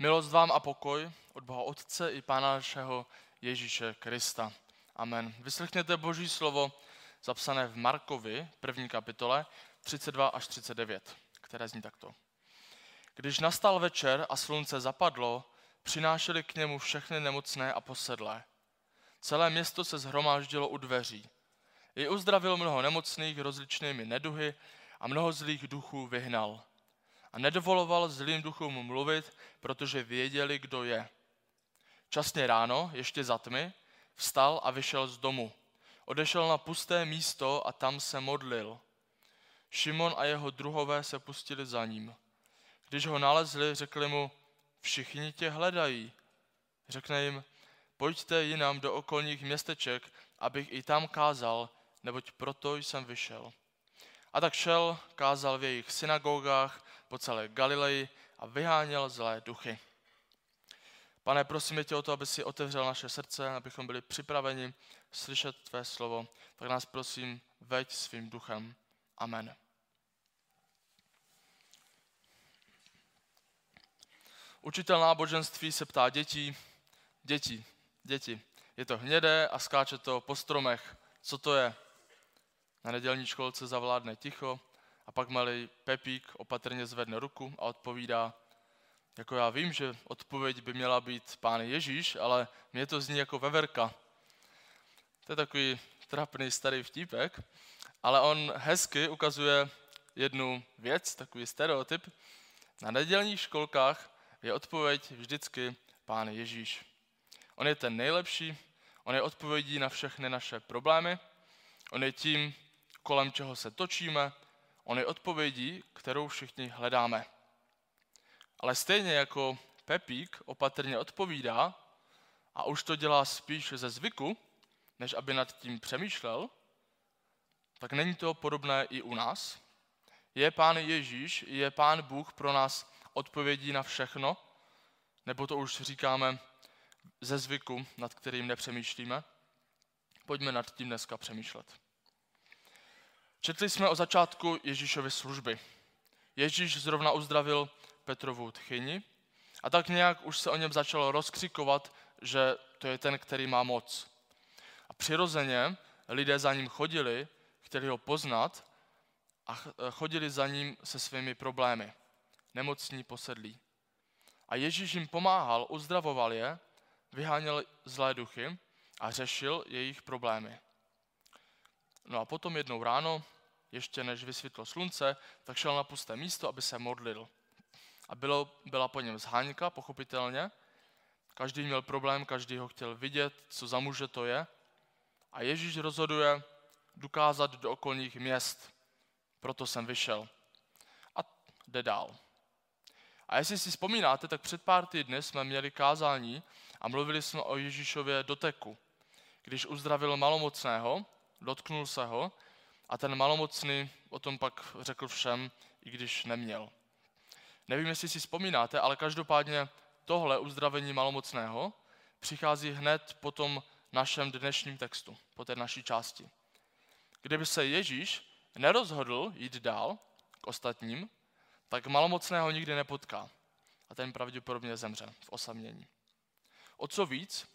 Milost vám a pokoj od Boha Otce i Pána našeho Ježíše Krista. Amen. Vyslechněte Boží slovo zapsané v Markovi, první kapitole, 32 až 39, které zní takto. Když nastal večer a slunce zapadlo, přinášeli k němu všechny nemocné a posedlé. Celé město se zhromáždilo u dveří. I uzdravil mnoho nemocných rozličnými neduhy a mnoho zlých duchů vyhnal. Nedovoloval zlým duchům mluvit, protože věděli, kdo je. Časně ráno, ještě za tmy, vstal a vyšel z domu. Odešel na pusté místo a tam se modlil. Šimon a jeho druhové se pustili za ním. Když ho nalezli, řekli mu, všichni tě hledají. Řekne jim, pojďte jinam do okolních městeček, abych i tam kázal, neboť proto jsem vyšel. A tak šel, kázal v jejich synagogách po celé Galileji a vyháněl zlé duchy. Pane, prosíme tě o to, aby si otevřel naše srdce, abychom byli připraveni slyšet tvé slovo. Tak nás prosím, veď svým duchem. Amen. Učitel náboženství se ptá dětí, děti, děti, je to hnědé a skáče to po stromech. Co to je? Na nedělní školce zavládne ticho a pak malý Pepík opatrně zvedne ruku a odpovídá, jako já vím, že odpověď by měla být pán Ježíš, ale mě to zní jako veverka. To je takový trapný starý vtípek, ale on hezky ukazuje jednu věc, takový stereotyp. Na nedělních školkách je odpověď vždycky pán Ježíš. On je ten nejlepší, on je odpovědí na všechny naše problémy, on je tím, kolem čeho se točíme, on je odpovědí, kterou všichni hledáme. Ale stejně jako Pepík opatrně odpovídá, a už to dělá spíš ze zvyku, než aby nad tím přemýšlel, tak není to podobné i u nás. Je Pán Ježíš, je Pán Bůh pro nás odpovědí na všechno, nebo to už říkáme ze zvyku, nad kterým nepřemýšlíme? Pojďme nad tím dneska přemýšlet. Četli jsme o začátku Ježíšovy služby. Ježíš zrovna uzdravil Petrovu tchyni a tak nějak už se o něm začalo rozkřikovat, že to je ten, který má moc. A přirozeně lidé za ním chodili, chtěli ho poznat a chodili za ním se svými problémy. Nemocní, posedlí. A Ježíš jim pomáhal, uzdravoval je, vyháněl zlé duchy a řešil jejich problémy. No a potom jednou ráno, ještě než vysvětlo slunce, tak šel na pusté místo, aby se modlil. A bylo, byla po něm zháňka, pochopitelně. Každý měl problém, každý ho chtěl vidět, co za muže to je. A Ježíš rozhoduje dokázat do okolních měst. Proto jsem vyšel. A jde dál. A jestli si vzpomínáte, tak před pár týdny jsme měli kázání a mluvili jsme o Ježíšově doteku. Když uzdravil malomocného, dotknul se ho a ten malomocný o tom pak řekl všem, i když neměl. Nevím, jestli si vzpomínáte, ale každopádně tohle uzdravení malomocného přichází hned po tom našem dnešním textu, po té naší části. Kdyby se Ježíš nerozhodl jít dál k ostatním, tak malomocného nikdy nepotká a ten pravděpodobně zemře v osamění. O co víc,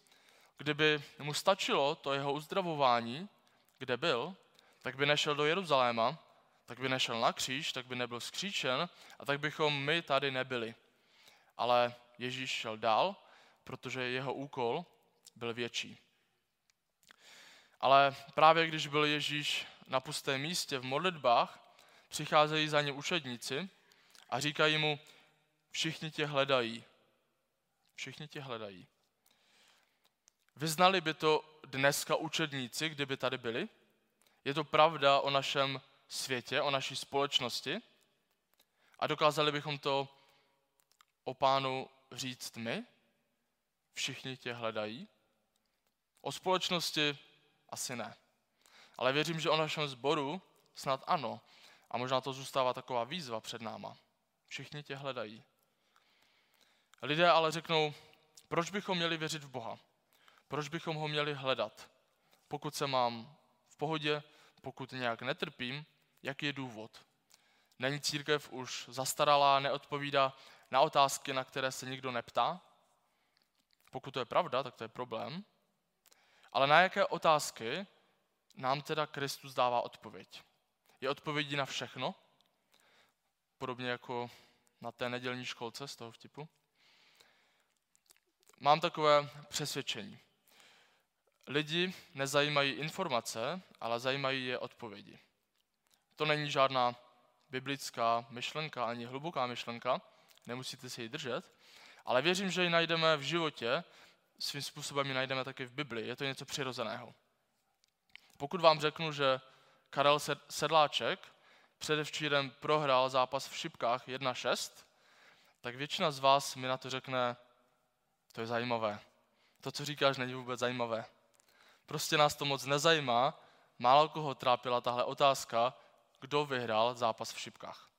kdyby mu stačilo to jeho uzdravování, kde byl, tak by nešel do Jeruzaléma, tak by nešel na kříž, tak by nebyl skříčen a tak bychom my tady nebyli. Ale Ježíš šel dál, protože jeho úkol byl větší. Ale právě když byl Ježíš na pustém místě v modlitbách, přicházejí za ním učedníci a říkají mu, všichni tě hledají. Všichni tě hledají. Vyznali by to dneska učedníci, kdyby tady byli? Je to pravda o našem světě, o naší společnosti? A dokázali bychom to o pánu říct my? Všichni tě hledají? O společnosti asi ne. Ale věřím, že o našem sboru snad ano. A možná to zůstává taková výzva před náma. Všichni tě hledají. Lidé ale řeknou, proč bychom měli věřit v Boha? Proč bychom ho měli hledat? Pokud se mám pohodě, pokud nějak netrpím, jaký je důvod? Není církev už zastaralá, neodpovídá na otázky, na které se nikdo neptá. Pokud to je pravda, tak to je problém. Ale na jaké otázky nám teda Kristus dává odpověď? Je odpovědí na všechno? Podobně jako na té nedělní školce z toho vtipu. Mám takové přesvědčení. Lidi nezajímají informace, ale zajímají je odpovědi. To není žádná biblická myšlenka, ani hluboká myšlenka, nemusíte si ji držet, ale věřím, že ji najdeme v životě, svým způsobem ji najdeme taky v Bibli, je to něco přirozeného. Pokud vám řeknu, že Karel Sedláček předevčírem prohrál zápas v šipkách 1-6, tak většina z vás mi na to řekne, to je zajímavé. To, co říkáš, není vůbec zajímavé. Prostě nás to moc nezajímá, málo koho trápila tahle otázka, kdo vyhrál zápas v šipkách.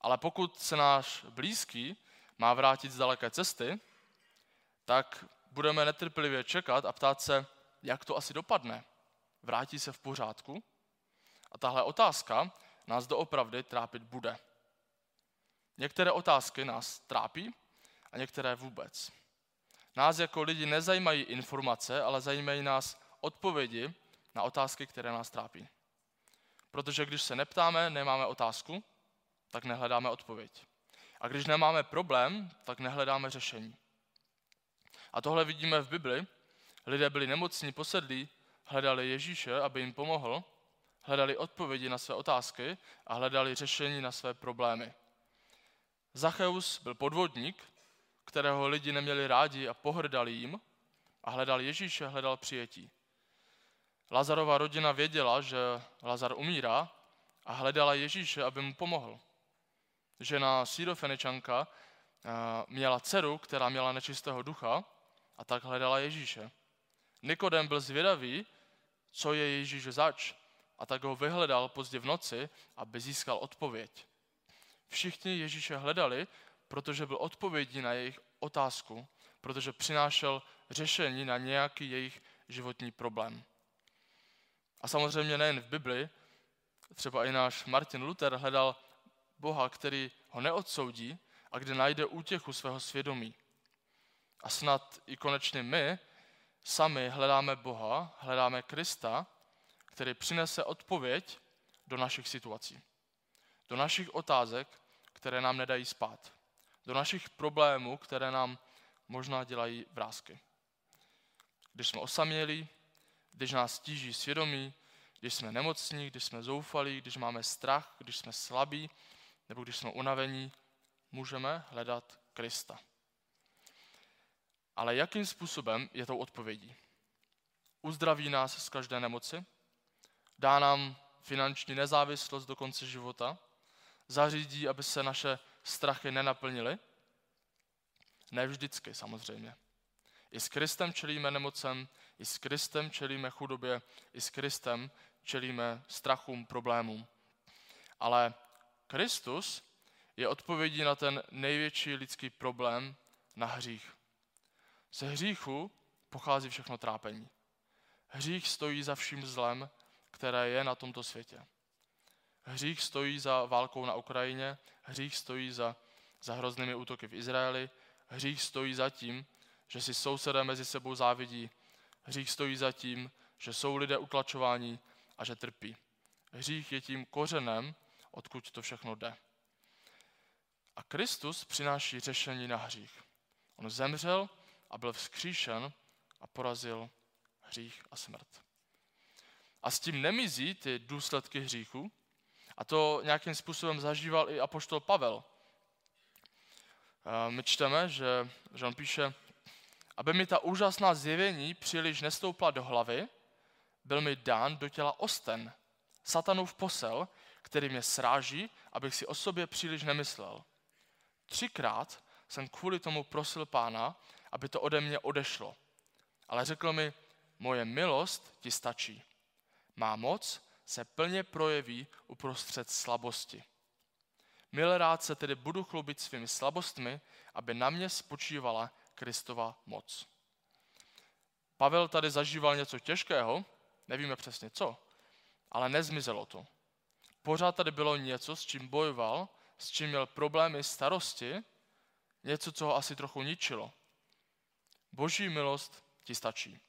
Ale pokud se náš blízký má vrátit z daleké cesty, tak budeme netrpělivě čekat a ptát se, jak to asi dopadne. Vrátí se v pořádku? A tahle otázka nás doopravdy trápit bude. Některé otázky nás trápí a některé vůbec. Nás jako lidi nezajímají informace, ale zajímají nás odpovědi na otázky, které nás trápí. Protože když se neptáme, nemáme otázku, tak nehledáme odpověď. A když nemáme problém, tak nehledáme řešení. A tohle vidíme v Bibli. Lidé byli nemocní, posedlí, hledali Ježíše, aby jim pomohl, hledali odpovědi na své otázky a hledali řešení na své problémy. Zacheus byl podvodník, kterého lidi neměli rádi a pohrdali jim a hledal Ježíše, hledal přijetí. Lazarova rodina věděla, že Lazar umírá a hledala Ježíše, aby mu pomohl. Žena Sýrofeničanka eh, měla dceru, která měla nečistého ducha a tak hledala Ježíše. Nikodem byl zvědavý, co je Ježíš zač a tak ho vyhledal pozdě v noci, aby získal odpověď. Všichni Ježíše hledali, protože byl odpovědí na jejich otázku, protože přinášel řešení na nějaký jejich životní problém. A samozřejmě nejen v Bibli, třeba i náš Martin Luther hledal Boha, který ho neodsoudí a kde najde útěchu svého svědomí. A snad i konečně my sami hledáme Boha, hledáme Krista, který přinese odpověď do našich situací, do našich otázek, které nám nedají spát, do našich problémů, které nám možná dělají vrázky. Když jsme osamělí, když nás stíží svědomí, když jsme nemocní, když jsme zoufalí, když máme strach, když jsme slabí nebo když jsme unavení, můžeme hledat Krista. Ale jakým způsobem je tou odpovědí? Uzdraví nás z každé nemoci, dá nám finanční nezávislost do konce života, zařídí, aby se naše strachy nenaplnily? Ne vždycky, samozřejmě. I s Kristem čelíme nemocem, i s Kristem čelíme chudobě, i s Kristem čelíme strachům, problémům. Ale Kristus je odpovědí na ten největší lidský problém, na hřích. Ze hříchu pochází všechno trápení. Hřích stojí za vším zlem, které je na tomto světě. Hřích stojí za válkou na Ukrajině, hřích stojí za, za hroznými útoky v Izraeli, hřích stojí za tím, že si sousedé mezi sebou závidí, hřích stojí za tím, že jsou lidé utlačováni a že trpí. Hřích je tím kořenem, odkud to všechno jde. A Kristus přináší řešení na hřích. On zemřel a byl vzkříšen a porazil hřích a smrt. A s tím nemizí ty důsledky hříchu, a to nějakým způsobem zažíval i apoštol Pavel. My čteme, že, že on píše, aby mi ta úžasná zjevení příliš nestoupla do hlavy, byl mi dán do těla osten, satanův posel, který mě sráží, abych si o sobě příliš nemyslel. Třikrát jsem kvůli tomu prosil pána, aby to ode mě odešlo. Ale řekl mi, moje milost ti stačí. Má moc se plně projeví uprostřed slabosti. Milé rád se tedy budu chlubit svými slabostmi, aby na mě spočívala Kristova moc. Pavel tady zažíval něco těžkého, nevíme přesně co, ale nezmizelo to. Pořád tady bylo něco, s čím bojoval, s čím měl problémy, starosti, něco, co ho asi trochu ničilo. Boží milost ti stačí.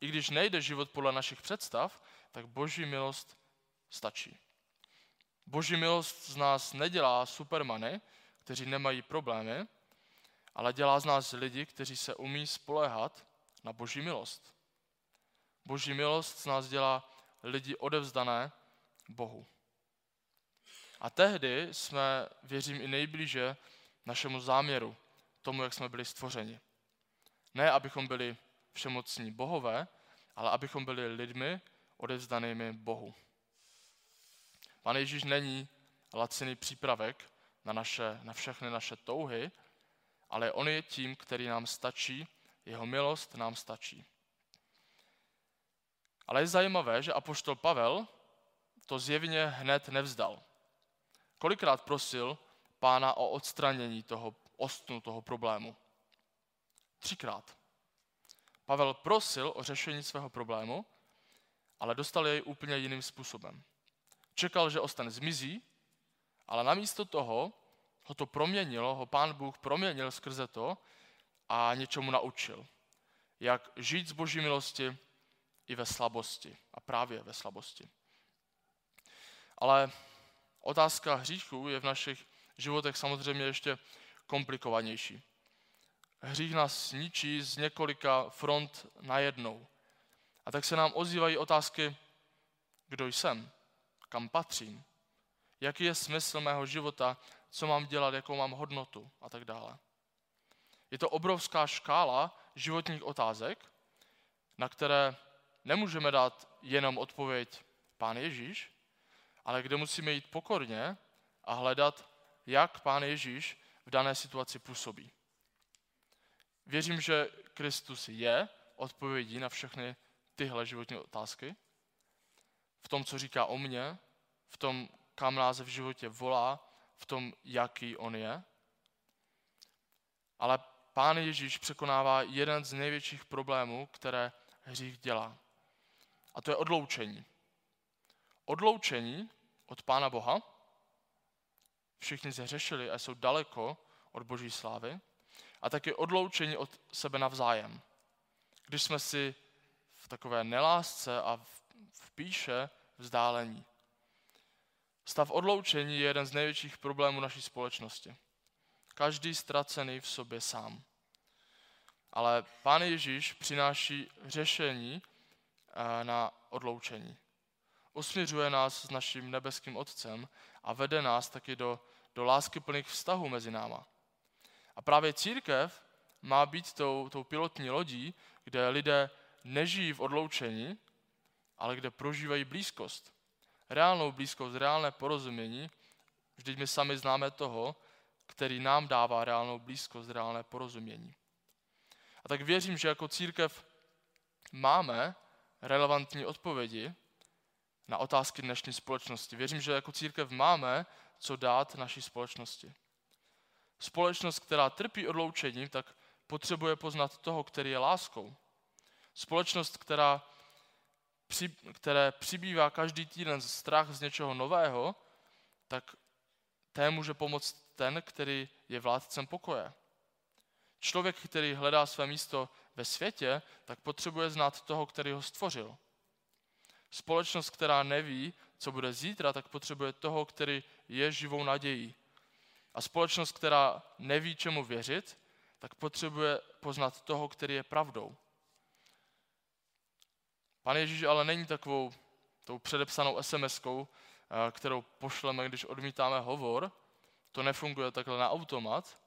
I když nejde život podle našich představ, tak boží milost stačí. Boží milost z nás nedělá supermany, kteří nemají problémy, ale dělá z nás lidi, kteří se umí spolehat na boží milost. Boží milost z nás dělá lidi odevzdané Bohu. A tehdy jsme, věřím, i nejblíže našemu záměru, tomu, jak jsme byli stvořeni. Ne, abychom byli všemocní bohové, ale abychom byli lidmi odevzdanými Bohu. Pan Ježíš není laciný přípravek na, naše, na všechny naše touhy, ale on je tím, který nám stačí, jeho milost nám stačí. Ale je zajímavé, že apoštol Pavel to zjevně hned nevzdal. Kolikrát prosil pána o odstranění toho ostnu, toho problému? Třikrát. Pavel prosil o řešení svého problému, ale dostal jej úplně jiným způsobem. Čekal, že ostan zmizí, ale namísto toho ho to proměnilo, ho pán Bůh proměnil skrze to a něčemu naučil. Jak žít z boží milosti i ve slabosti. A právě ve slabosti. Ale otázka hříchu je v našich životech samozřejmě ještě komplikovanější. Hřích nás ničí z několika front najednou. A tak se nám ozývají otázky, kdo jsem, kam patřím, jaký je smysl mého života, co mám dělat, jakou mám hodnotu a tak dále. Je to obrovská škála životních otázek, na které nemůžeme dát jenom odpověď Pán Ježíš, ale kde musíme jít pokorně a hledat, jak Pán Ježíš v dané situaci působí. Věřím, že Kristus je odpovědí na všechny tyhle životní otázky. V tom, co říká o mně, v tom, kam nás v životě volá, v tom, jaký on je. Ale Pán Ježíš překonává jeden z největších problémů, které hřích dělá. A to je odloučení. Odloučení od Pána Boha. Všichni zhřešili a jsou daleko od Boží slávy. A taky odloučení od sebe navzájem. Když jsme si takové nelásce a v píše vzdálení. Stav odloučení je jeden z největších problémů naší společnosti. Každý ztracený v sobě sám. Ale Pán Ježíš přináší řešení eh, na odloučení. Usměřuje nás s naším nebeským Otcem a vede nás taky do, do lásky plných vztahů mezi náma. A právě církev má být tou, tou pilotní lodí, kde lidé nežijí v odloučení, ale kde prožívají blízkost. Reálnou blízkost, reálné porozumění. Vždyť my sami známe toho, který nám dává reálnou blízkost, reálné porozumění. A tak věřím, že jako církev máme relevantní odpovědi na otázky dnešní společnosti. Věřím, že jako církev máme co dát naší společnosti. Společnost, která trpí odloučením, tak potřebuje poznat toho, který je láskou. Společnost, která, při, které přibývá každý týden strach z něčeho nového, tak té může pomoct ten, který je vládcem pokoje. Člověk, který hledá své místo ve světě, tak potřebuje znát toho, který ho stvořil. Společnost, která neví, co bude zítra, tak potřebuje toho, který je živou nadějí. A společnost, která neví, čemu věřit, tak potřebuje poznat toho, který je pravdou. Pan Ježíš ale není takovou tou předepsanou SMS-kou, eh, kterou pošleme, když odmítáme hovor. To nefunguje takhle na automat,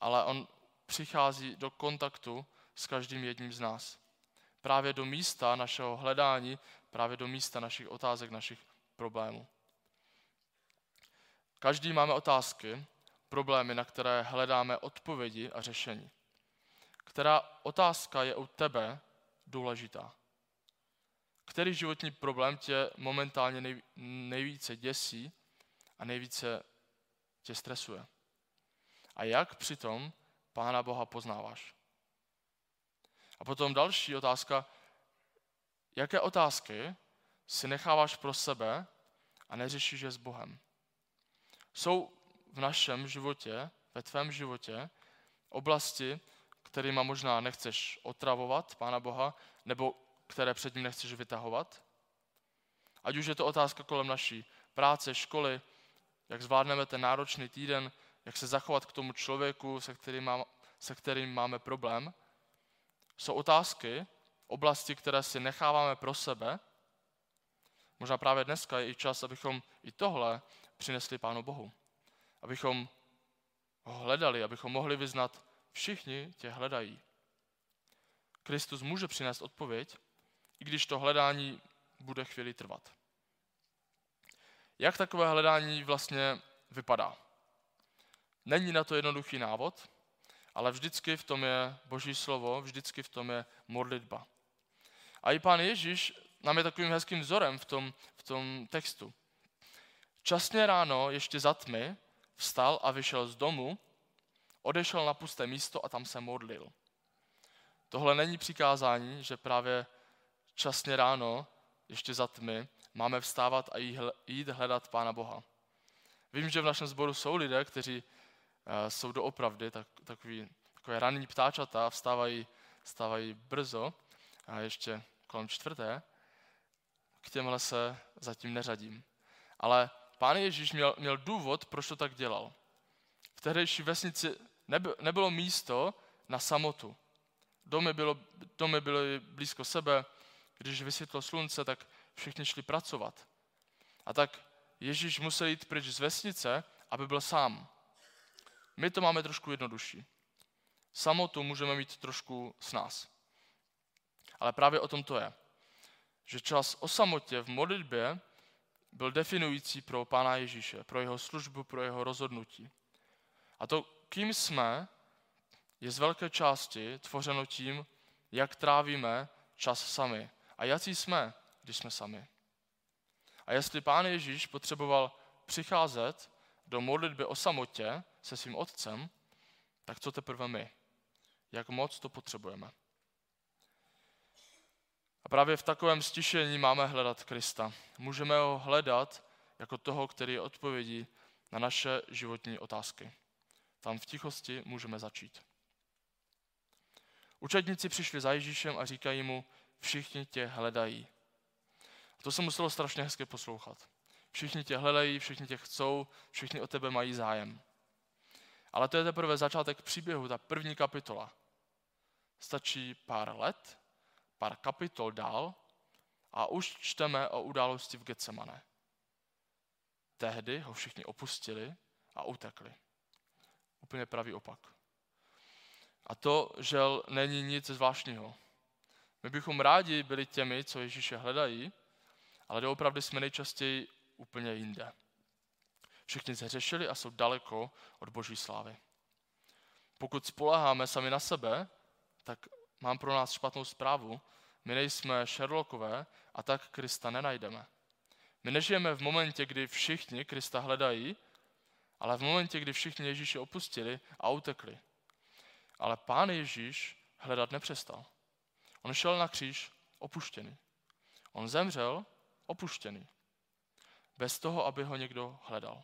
ale on přichází do kontaktu s každým jedním z nás. Právě do místa našeho hledání, právě do místa našich otázek, našich problémů. Každý máme otázky, problémy, na které hledáme odpovědi a řešení. Která otázka je u tebe důležitá? Který životní problém tě momentálně nejvíce děsí a nejvíce tě stresuje? A jak přitom Pána Boha poznáváš? A potom další otázka, jaké otázky si necháváš pro sebe a neřešíš je s Bohem? Jsou v našem životě, ve tvém životě oblasti, kterými možná nechceš otravovat Pána Boha, nebo které před ním nechceš vytahovat? Ať už je to otázka kolem naší práce, školy, jak zvládneme ten náročný týden, jak se zachovat k tomu člověku, se kterým, má, se kterým máme problém. Jsou otázky, oblasti, které si necháváme pro sebe. Možná právě dneska je i čas, abychom i tohle přinesli Pánu Bohu. Abychom ho hledali, abychom mohli vyznat, všichni tě hledají. Kristus může přinést odpověď, i když to hledání bude chvíli trvat. Jak takové hledání vlastně vypadá? Není na to jednoduchý návod, ale vždycky v tom je Boží slovo, vždycky v tom je modlitba. A i pán Ježíš nám je takovým hezkým vzorem v tom, v tom textu. Časně ráno, ještě za tmy, vstal a vyšel z domu, odešel na pusté místo a tam se modlil. Tohle není přikázání, že právě časně ráno, ještě za tmy, máme vstávat a jít hledat Pána Boha. Vím, že v našem sboru jsou lidé, kteří uh, jsou doopravdy tak, takový, takové ranní ptáčata, vstávají, vstávají brzo, a ještě kolem čtvrté. K těmhle se zatím neřadím. Ale pán Ježíš měl, měl důvod, proč to tak dělal. V tehdejší vesnici nebylo místo na samotu. Domy, bylo, domy byly blízko sebe, když vysvětlo slunce, tak všichni šli pracovat. A tak Ježíš musel jít pryč z vesnice, aby byl sám. My to máme trošku jednodušší. Samotu můžeme mít trošku s nás. Ale právě o tom to je. Že čas o samotě v modlitbě byl definující pro Pána Ježíše, pro jeho službu, pro jeho rozhodnutí. A to, kým jsme, je z velké části tvořeno tím, jak trávíme čas sami. A jaký jsme, když jsme sami. A jestli Pán Ježíš potřeboval přicházet do modlitby o samotě se svým otcem, tak co teprve my? Jak moc to potřebujeme? A právě v takovém stišení máme hledat Krista. Můžeme ho hledat jako toho, který odpovědí na naše životní otázky. Tam v tichosti můžeme začít. Učedníci přišli za Ježíšem a říkají mu, všichni tě hledají. A to se muselo strašně hezky poslouchat. Všichni tě hledají, všichni tě chcou, všichni o tebe mají zájem. Ale to je teprve začátek příběhu, ta první kapitola. Stačí pár let, pár kapitol dál a už čteme o události v Getsemane. Tehdy ho všichni opustili a utekli. Úplně pravý opak. A to, že není nic zvláštního. My bychom rádi byli těmi, co Ježíše hledají, ale doopravdy jsme nejčastěji úplně jinde. Všichni se řešili a jsou daleko od boží slávy. Pokud spoleháme sami na sebe, tak mám pro nás špatnou zprávu. My nejsme Sherlockové a tak Krista nenajdeme. My nežijeme v momentě, kdy všichni Krista hledají, ale v momentě, kdy všichni Ježíše opustili a utekli. Ale pán Ježíš hledat nepřestal. On šel na kříž opuštěný. On zemřel opuštěný. Bez toho, aby ho někdo hledal.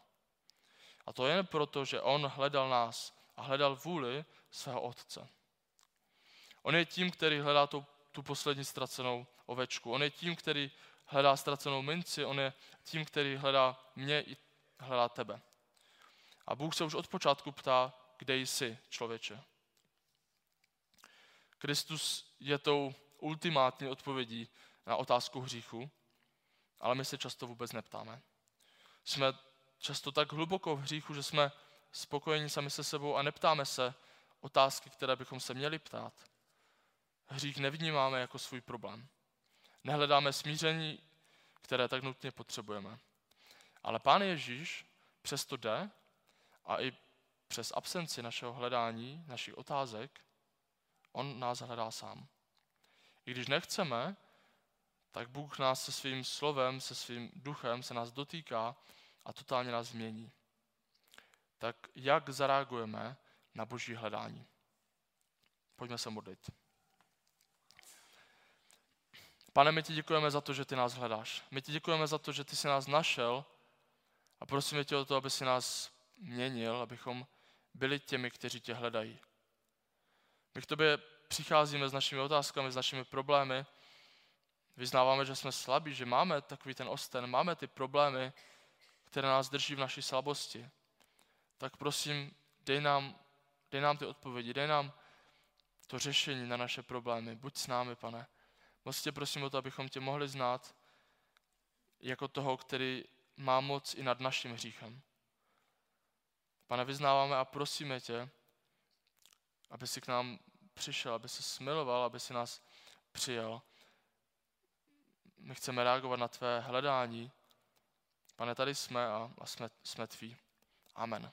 A to jen proto, že on hledal nás a hledal vůli svého otce. On je tím, který hledá tu, tu poslední ztracenou ovečku. On je tím, který hledá ztracenou minci. On je tím, který hledá mě i hledá tebe. A Bůh se už od počátku ptá, kde jsi, člověče. Kristus je tou ultimátní odpovědí na otázku hříchu, ale my se často vůbec neptáme. Jsme často tak hluboko v hříchu, že jsme spokojení sami se sebou a neptáme se otázky, které bychom se měli ptát. Hřích nevnímáme jako svůj problém. Nehledáme smíření, které tak nutně potřebujeme. Ale Pán Ježíš přesto jde a i přes absenci našeho hledání, našich otázek, on nás hledá sám. I když nechceme, tak Bůh nás se svým slovem, se svým duchem se nás dotýká a totálně nás změní. Tak jak zareagujeme na boží hledání? Pojďme se modlit. Pane, my ti děkujeme za to, že ty nás hledáš. My ti děkujeme za to, že ty jsi nás našel a prosíme tě o to, aby si nás měnil, abychom byli těmi, kteří tě hledají. My k tobě přicházíme s našimi otázkami, s našimi problémy, vyznáváme, že jsme slabí, že máme takový ten osten, máme ty problémy, které nás drží v naší slabosti. Tak prosím, dej nám, dej nám ty odpovědi, dej nám to řešení na naše problémy. Buď s námi, pane. Moc tě prosím o to, abychom tě mohli znát jako toho, který má moc i nad naším hříchem. Pane, vyznáváme a prosíme tě, aby si k nám přišel, aby se smiloval, aby si nás přijal. My chceme reagovat na tvé hledání. Pane, tady jsme a, a jsme, jsme tví. Amen.